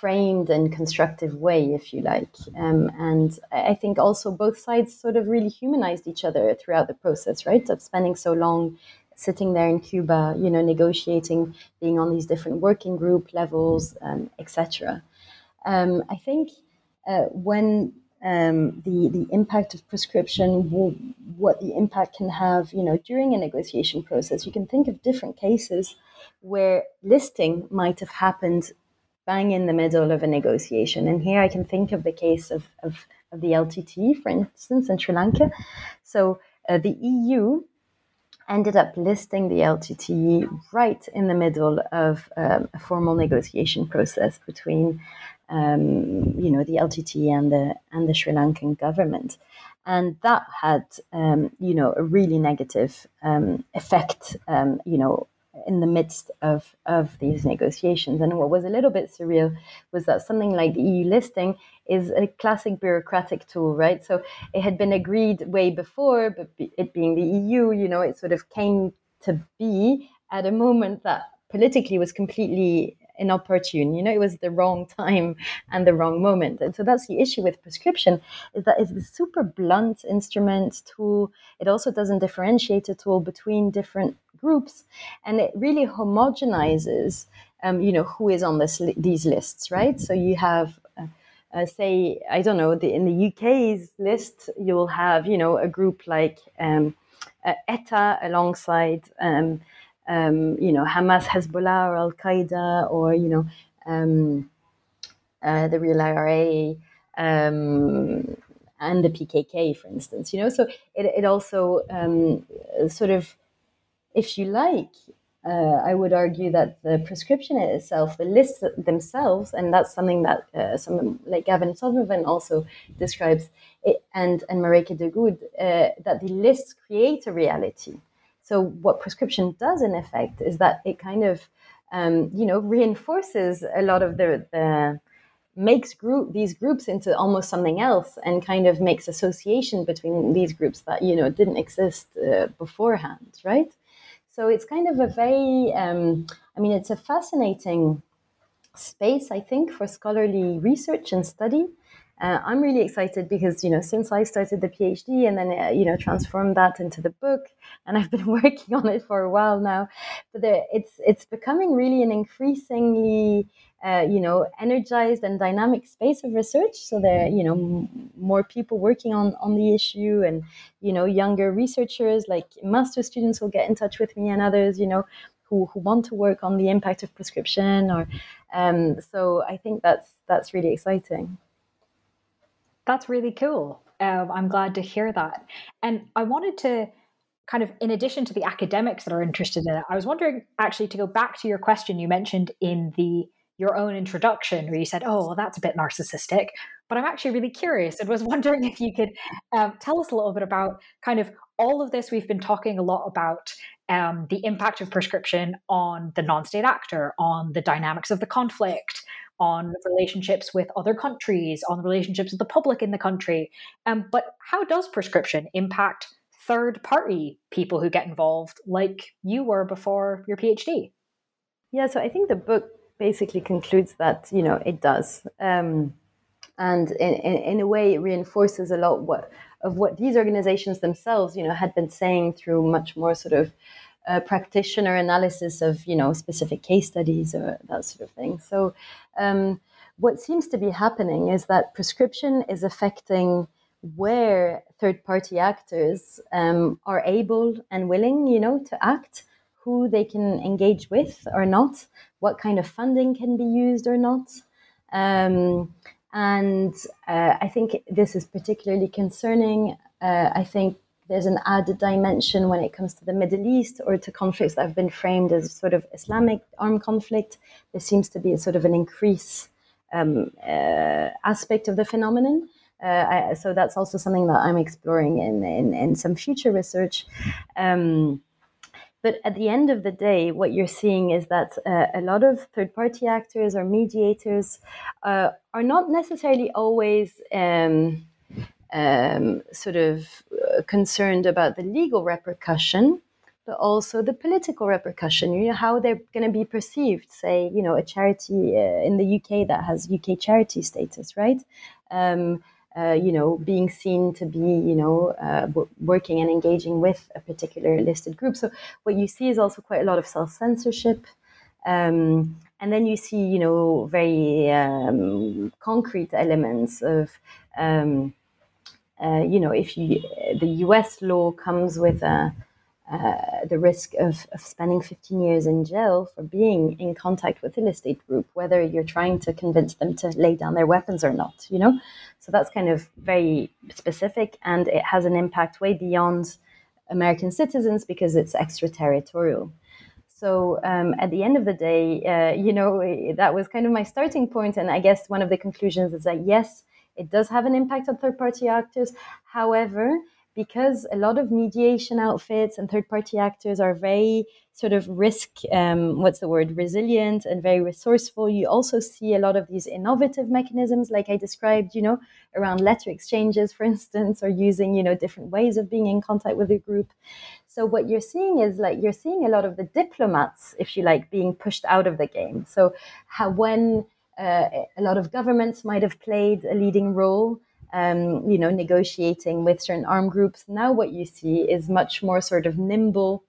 framed and constructive way, if you like. Um, and I think also both sides sort of really humanized each other throughout the process, right? Of spending so long sitting there in Cuba, you know, negotiating, being on these different working group levels, um, etc. Um, I think uh, when um, the the impact of proscription, what the impact can have, you know, during a negotiation process. You can think of different cases where listing might have happened bang in the middle of a negotiation. And here I can think of the case of, of, of the LTTE, for instance, in Sri Lanka. So uh, the EU ended up listing the LTTE right in the middle of um, a formal negotiation process between um, you know, the LTTE and the and the Sri Lankan government, and that had um, you know a really negative um, effect, um, you know, in the midst of of these negotiations. And what was a little bit surreal was that something like the EU listing is a classic bureaucratic tool, right? So it had been agreed way before, but it being the EU, you know, it sort of came to be at a moment that politically was completely inopportune. You know, it was the wrong time and the wrong moment. And so that's the issue with proscription is that it's a super blunt instrument tool. It also doesn't differentiate at all between different groups, and it really homogenizes. Um, you know who is on this these lists, right? So you have uh, uh, say I don't know the, in the UK's list you will have you know a group like um, uh, ETA alongside um, um, you know, Hamas, Hezbollah, or Al Qaeda, or you know, um, uh, the real IRA um, and the PKK, for instance. You know, so it, it also um, sort of, if you like, uh, I would argue that the proscription itself, the lists themselves, and that's something that uh, someone like Gavin Sotherland also describes, it, and and Marijke de Goede, uh, that the lists create a reality. So what proscription does in effect is that it kind of, um, you know, reinforces a lot of the, the makes group these groups into almost something else and kind of makes association between these groups that you know didn't exist uh, beforehand, right? So it's kind of a very, um, I mean, it's a fascinating space, I think, for scholarly research and study. Uh, I'm really excited because you know since I started the PhD and then uh, you know transformed that into the book, and I've been working on it for a while now, but there, it's it's becoming really an increasingly uh, you know energized and dynamic space of research. So there you know m- more people working on on the issue, and you know younger researchers like master students will get in touch with me and others you know who, who want to work on the impact of proscription or um, so I think that's that's really exciting. That's really cool. Um, I'm glad to hear that. And I wanted to kind of, in addition to the academics that are interested in it, I was wondering actually to go back to your question you mentioned in the your own introduction where you said, "Oh, well, that's a bit narcissistic," but I'm actually really curious and was wondering if you could um, tell us a little bit about kind of all of this. We've been talking a lot about um, the impact of proscription on the non-state actor, on the dynamics of the conflict, on relationships with other countries, on relationships with the public in the country. Um, but how does proscription impact third party people who get involved, like you were before your PhD? Yeah, so I think the book basically concludes that you know it does, um, and in, in, in, a way, it reinforces a lot what of what these organizations themselves, you know, had been saying through much more sort of uh, practitioner analysis of you know specific case studies or that sort of thing. So um, what seems to be happening is that proscription is affecting where third party actors um, are able and willing, you know, to act, who they can engage with or not, what kind of funding can be used or not. Um, and uh, I think this is particularly concerning. Uh, I think there's an added dimension when it comes to the Middle East or to conflicts that have been framed as sort of Islamic armed conflict. There seems to be a sort of an increase um, uh, aspect of the phenomenon. Uh, I, so that's also something that I'm exploring in, in, in some future research. Um, but at the end of the day, what you're seeing is that uh, a lot of third party actors or mediators uh, are not necessarily always. Um, um, sort of uh, concerned about the legal repercussion, but also the political repercussion. You know how they're going to be perceived. Say, you know, a charity uh, in the UK that has UK charity status, right? Um, uh, you know, being seen to be, you know, uh, working and engaging with a particular listed group. So what you see is also quite a lot of self censorship. Um, and then you see, you know, very um, concrete elements of um, uh, you know, if you, the US law comes with a, uh, the risk of, of, spending 15 years in jail for being in contact with the illicit group, whether you're trying to convince them to lay down their weapons or not, you know? So that's kind of very specific and it has an impact way beyond American citizens because it's extraterritorial. So um, at the end of the day, uh, you know, that was kind of my starting point. And I guess one of the conclusions is that yes, it does have an impact on third party actors. However, because a lot of mediation outfits and third party actors are very sort of risk, um, what's the word, resilient and very resourceful, you also see a lot of these innovative mechanisms, like I described, you know, around letter exchanges, for instance, or using, you know, different ways of being in contact with a group. So what you're seeing is like you're seeing a lot of the diplomats, if you like, being pushed out of the game. So how when uh, a lot of governments might have played a leading role. Um, you know, negotiating with certain armed groups. Now, what you see is much more sort of nimble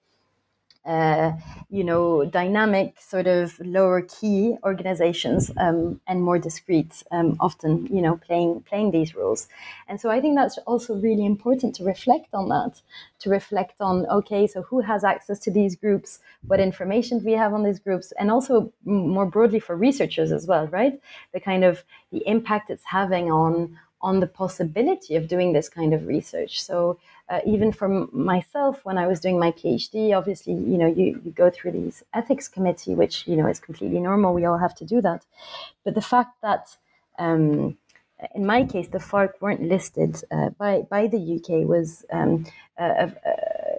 uh, you know, dynamic, sort of lower key organizations um, and more discreet, um, often, you know, playing playing these roles. And so I think that's also really important to reflect on that, to reflect on, okay, so who has access to these groups, what information do we have on these groups, and also more broadly for researchers as well, right? The kind of the impact it's having on on the possibility of doing this kind of research. So uh, even for myself, when I was doing my PhD, obviously, you know, you, you go through these ethics committee, which, you know, is completely normal. We all have to do that. But the fact that, um, in my case, the FARC weren't listed uh, by, by the UK was um, uh,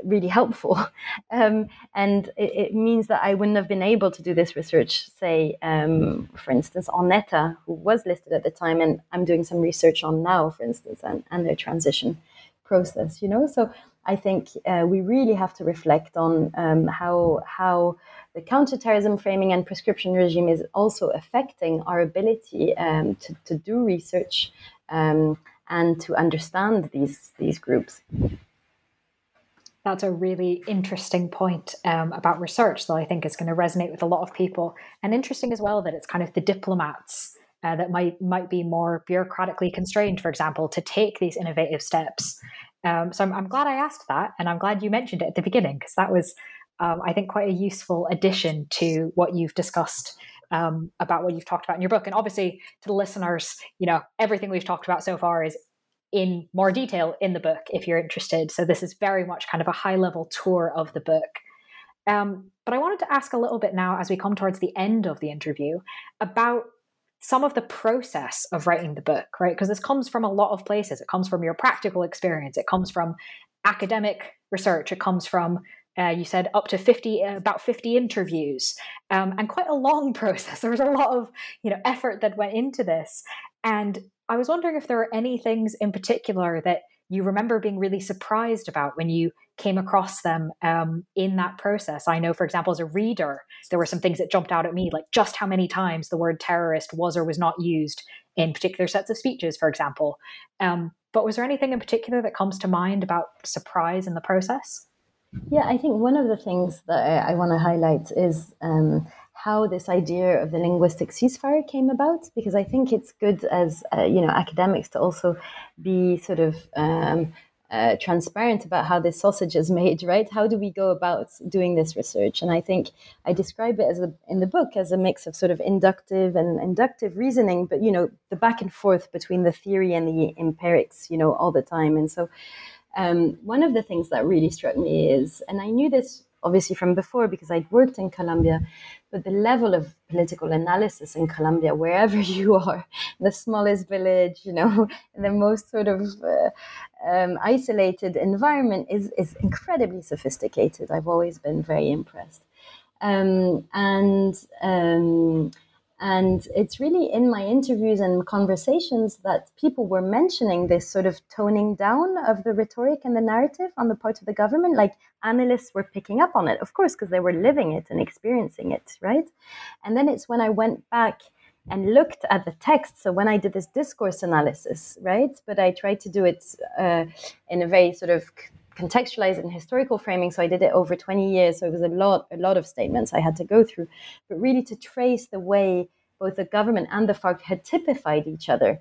really helpful. Um, and it, it, means that I wouldn't have been able to do this research, say, um, for instance, on who was listed at the time, and I'm doing some research on now, for instance, and, and their transition process, you know. So I think uh, we really have to reflect on um, how how the counterterrorism framing and proscription regime is also affecting our ability um, to, to do research um, and to understand these these groups. That's a really interesting point um, about research that I think is going to resonate with a lot of people, and interesting as well that it's kind of the diplomats uh, that might might be more bureaucratically constrained, for example, to take these innovative steps. Um, so I'm, I'm, glad I asked that, and I'm glad you mentioned it at the beginning because that was, um, I think, quite a useful addition to what you've discussed um, about what you've talked about in your book. And obviously, to the listeners, you know, everything we've talked about so far is in more detail in the book if you're interested. So this is very much kind of a high level tour of the book. Um, but I wanted to ask a little bit now, as we come towards the end of the interview, about some of the process of writing the book, right? Because this comes from a lot of places. It comes from your practical experience, it comes from academic research, it comes from uh, you said up to 50 uh, about 50 interviews. Um, and quite a long process. There was a lot of you know effort that went into this. And I was wondering if there are any things in particular that you remember being really surprised about when you came across them um, in that process. I know, for example, as a reader, there were some things that jumped out at me, like just how many times the word terrorist was or was not used in particular sets of speeches, for example. Um, but was there anything in particular that comes to mind about surprise in the process? Yeah, I think one of the things that I, I want to highlight is um, how this idea of the linguistic ceasefire came about because I think it's good as uh, you know academics to also be sort of um, uh, transparent about how this sausage is made, right? How do we go about doing this research? And I think I describe it as a, in the book as a mix of sort of inductive and inductive reasoning, but you know the back and forth between the theory and the empirics, you know, all the time. And so um, one of the things that really struck me is, and I knew this obviously from before because I'd worked in Colombia, but the level of political analysis in Colombia, wherever you are, the smallest village, you know, the most sort of uh, um, isolated environment is, is incredibly sophisticated. I've always been very impressed. Um, and um, and it's really in my interviews and conversations that people were mentioning this sort of toning down of the rhetoric and the narrative on the part of the government. Like analysts were picking up on it, of course, because they were living it and experiencing it, right? And then it's when I went back and looked at the text. So when I did this discourse analysis, right? But I tried to do it uh, in a very sort of contextualized in historical framing. So I did it over 20 years. So it was a lot, a lot of statements I had to go through, but really to trace the way both the government and the FARC had typified each other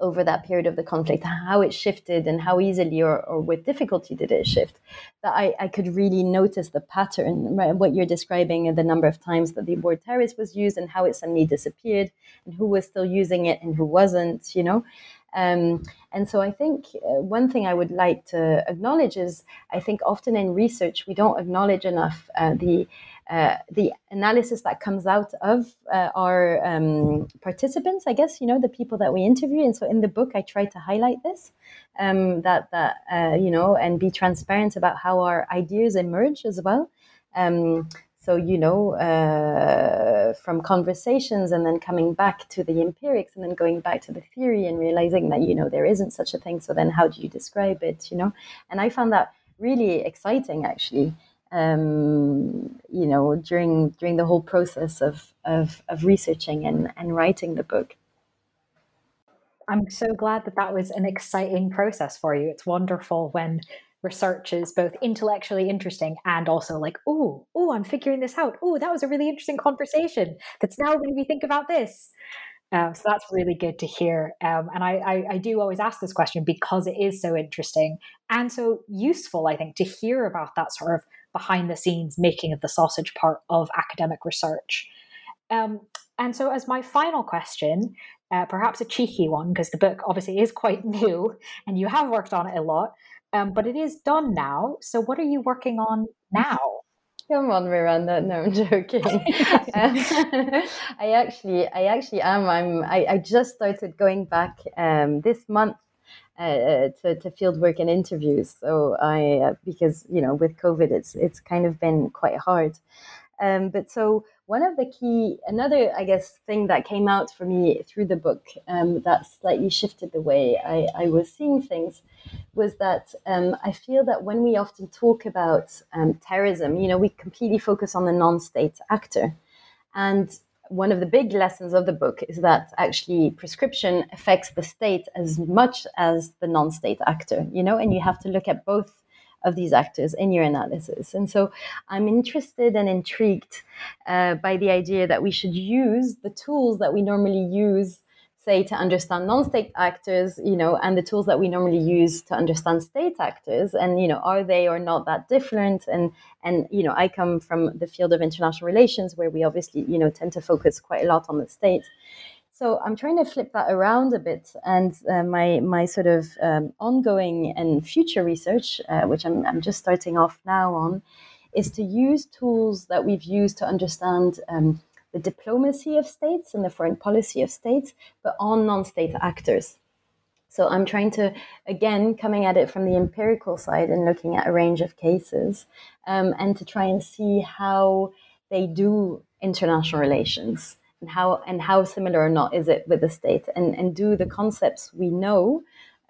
over that period of the conflict, how it shifted and how easily or, or with difficulty did it shift, that I, I could really notice the pattern, right? what you're describing and the number of times that the word terrorist was used and how it suddenly disappeared and who was still using it and who wasn't, you know. Um, and so I think uh, one thing I would like to acknowledge is I think often in research we don't acknowledge enough uh, the uh, the analysis that comes out of uh, our um, participants, I guess, you know, the people that we interview. And so in the book, I try to highlight this, um, that, that uh, you know, and be transparent about how our ideas emerge as well. Um, so, you know, uh, from conversations and then coming back to the empirics and then going back to the theory and realizing that, you know, there isn't such a thing. So then how do you describe it, you know? And I found that really exciting, actually. Um, you know, during during the whole process of of, of researching and, and writing the book. I'm so glad that that was an exciting process for you. It's wonderful when research is both intellectually interesting and also like, oh, oh, I'm figuring this out. Oh, that was a really interesting conversation. That's now made me think about this. Um, so that's really good to hear. Um, and I, I, I, do always ask this question because it is so interesting and so useful, I think, to hear about that sort of behind the scenes making of the sausage part of academic research. Um, and so, as my final question, uh, perhaps a cheeky one, because the book obviously is quite new and you have worked on it a lot, um, but it is done now. So, what are you working on now? Come on, Miranda. No, I'm joking. um, I actually, I actually am. I'm. I, I just started going back um, this month uh, uh to, to field work and interviews. So I, uh, because you know, with COVID, it's it's kind of been quite hard. Um, but so one of the key, another, I guess, thing that came out for me through the book um, that slightly shifted the way I, I was seeing things was that um, I feel that when we often talk about um, terrorism, you know, we completely focus on the non state actor. And one of the big lessons of the book is that actually proscription affects the state as much as the non state actor, you know, and you have to look at both of these actors in your analysis. And so I'm interested and intrigued uh, by the idea that we should use the tools that we normally use say to understand non-state actors you know and the tools that we normally use to understand state actors. And you know are they or not that different? And and you know i come from the field of international relations where we obviously you know tend to focus quite a lot on the state so I'm trying to flip that around a bit, and uh, my my sort of um, ongoing and future research, uh, which I'm I'm just starting off now on, is to use tools that we've used to understand um, the diplomacy of states and the foreign policy of states, but on non-state actors. So I'm trying to, again, coming at it from the empirical side and looking at a range of cases, um, and to try and see how they do international relations and how and how similar or not is it with the state? And and do the concepts we know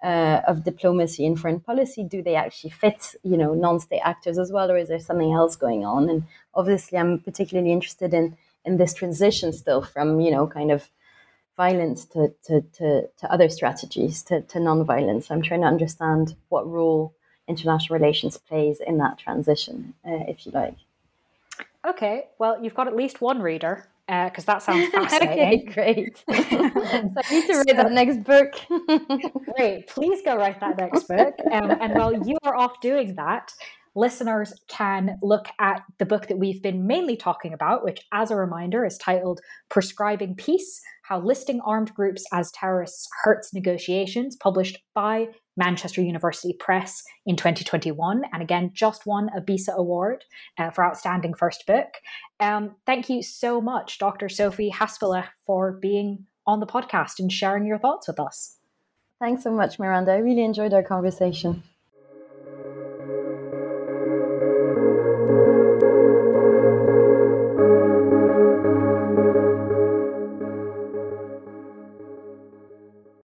uh, of diplomacy and foreign policy do they actually fit you know non-state actors as well or is there something else going on? And obviously i'm particularly interested in in this transition still from you know kind of violence to to to, to other strategies to, to non-violence. I'm trying to understand what role international relations plays in that transition uh, if you like. Okay. Well you've got at least one reader because uh, that sounds fascinating. okay, great. so I need to write so, that next book. great. Please go write that next book. Um, and while you are off doing that, listeners can look at the book that we've been mainly talking about, which, as a reminder, is titled Proscribing Peace How Listing Armed Groups as Terrorists Hurts Negotiations, published by Manchester University Press in 2021, and again, just won a BISA award uh, for Outstanding First Book. Um, thank you so much, Dr. Sophie Haspeslagh, for being on the podcast and sharing your thoughts with us. Thanks so much, Miranda. I really enjoyed our conversation.